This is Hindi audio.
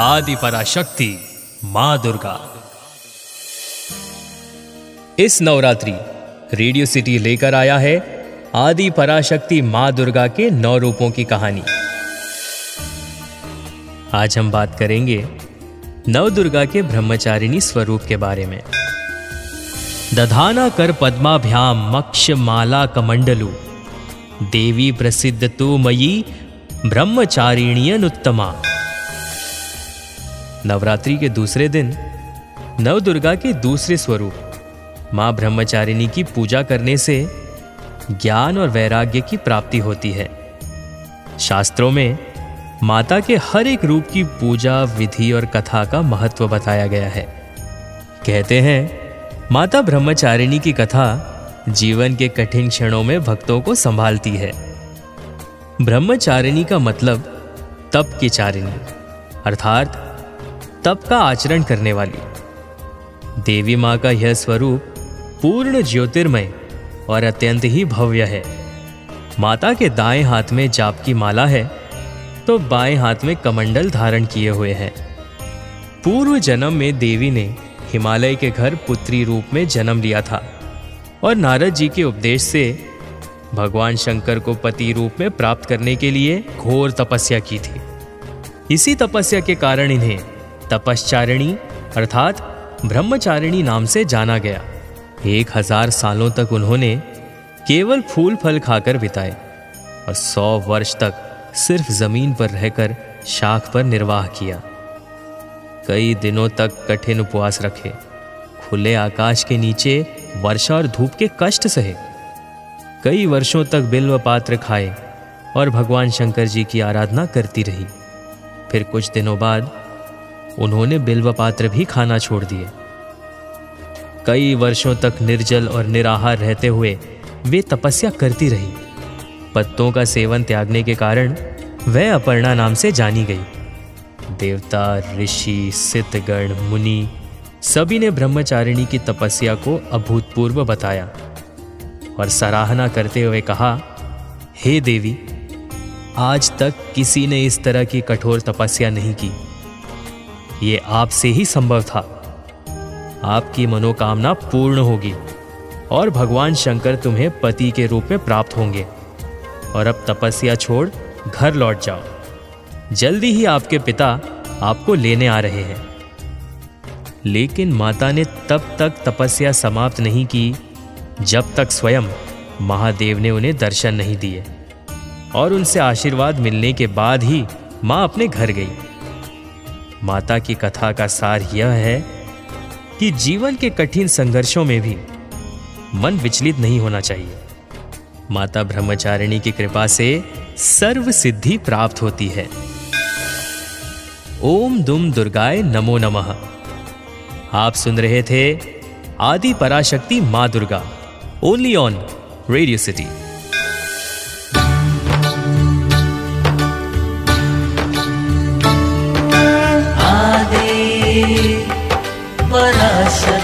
आदि पराशक्ति माँ दुर्गा। इस नवरात्रि रेडियो सिटी लेकर आया है आदि पराशक्ति माँ दुर्गा के नौ रूपों की कहानी। आज हम बात करेंगे नव दुर्गा के ब्रह्मचारिणी स्वरूप के बारे में। दधाना कर पद्माभ्याम, मक्ष माला कमंडलू। देवी प्रसिद्ध तो मयी ब्रह्मचारिणीयनुत्तमा नवरात्रि के दूसरे दिन नव दुर्गा के दूसरे स्वरूप, माँ ब्रह्मचारिणी की पूजा करने से ज्ञान और वैराग्य की प्राप्ति होती है। शास्त्रों में माता के हर एक रूप की पूजा, विधि और कथा का महत्व बताया गया है। कहते हैं, माता ब्रह्मचारिणी की कथा जीवन के कठिन क्षणों में भक्तों को संभालती है। ब्रह्मचारिणी का मतलब तप की चारिणी, अर्थात तप का आचरण करने वाली। देवी माँ का यह स्वरूप पूर्ण ज्योतिर्मय और अत्यंत ही भव्य है। माता के दाएँ हाथ में जाप की माला है तो बाएँ हाथ में कमंडल धारण किए हुए हैं। पूर्व जन्म में देवी ने हिमालय के घर पुत्री रूप में जन्म लिया था और नारद जी के उपदेश से भगवान शंकर को पति रूप में प्राप्त करने के लिए घोर तपस्या की थी। इसी तपस्या के कारण इन्हें तपश्चारिणी, अर्थात ब्रह्मचारिणी नाम से जाना गया। एक हज़ार सालों तक उन्होंने केवल फूल फल खाकर बिताए और सौ वर्ष तक सिर्फ़ ज़मीन पर रहकर शाख पर निर्वाह किया। कई दिनों तक कठिन उपवास रखे, खुले आकाश के नीचे वर्षा और धूप के कष्ट सहे। कई वर्षों तक बिल्व पात्र खाए और भगवान शंकर जी की आराधना करती रही। फिर कुछ दिनों बाद उन्होंने बिल्व पात्र भी खाना छोड़ दिए। कई वर्षों तक निर्जल और निराहार रहते हुए वे तपस्या करती रही। पत्तों का सेवन त्यागने के कारण वह अपर्णा नाम से जानी गई। देवता, ऋषि, सिद्धगण, मुनि, सभी ने ब्रह्मचारिणी की तपस्या को अभूतपूर्व बताया और सराहना करते हुए कहा, हे देवी, आज तक किसी ने इस तरह की कठोर तपस्या नहीं की। ये आपसे ही संभव था। आपकी मनोकामना पूर्ण होगी और भगवान शंकर तुम्हें पति के रूप में प्राप्त होंगे। और अब तपस्या छोड़ घर लौट जाओ। जल्दी ही आपके पिता आपको लेने आ रहे हैं। लेकिन माता ने तब तक तपस्या समाप्त नहीं की जब तक स्वयं महादेव ने उन्हें दर्शन नहीं दिए। और उनसे आशीर्वाद मिलने के बाद ही माँ अपने घर गई। माता की कथा का सार यह है कि जीवन के कठिन संघर्षों में भी मन विचलित नहीं होना चाहिए। माता ब्रह्मचारिणी की कृपा से सर्व सिद्धि प्राप्त होती है। ओम दुम दुर्गाय नमो नमः। आप सुन रहे थे आदि पराशक्ति माँ Durga only on Radio City बड़ा शक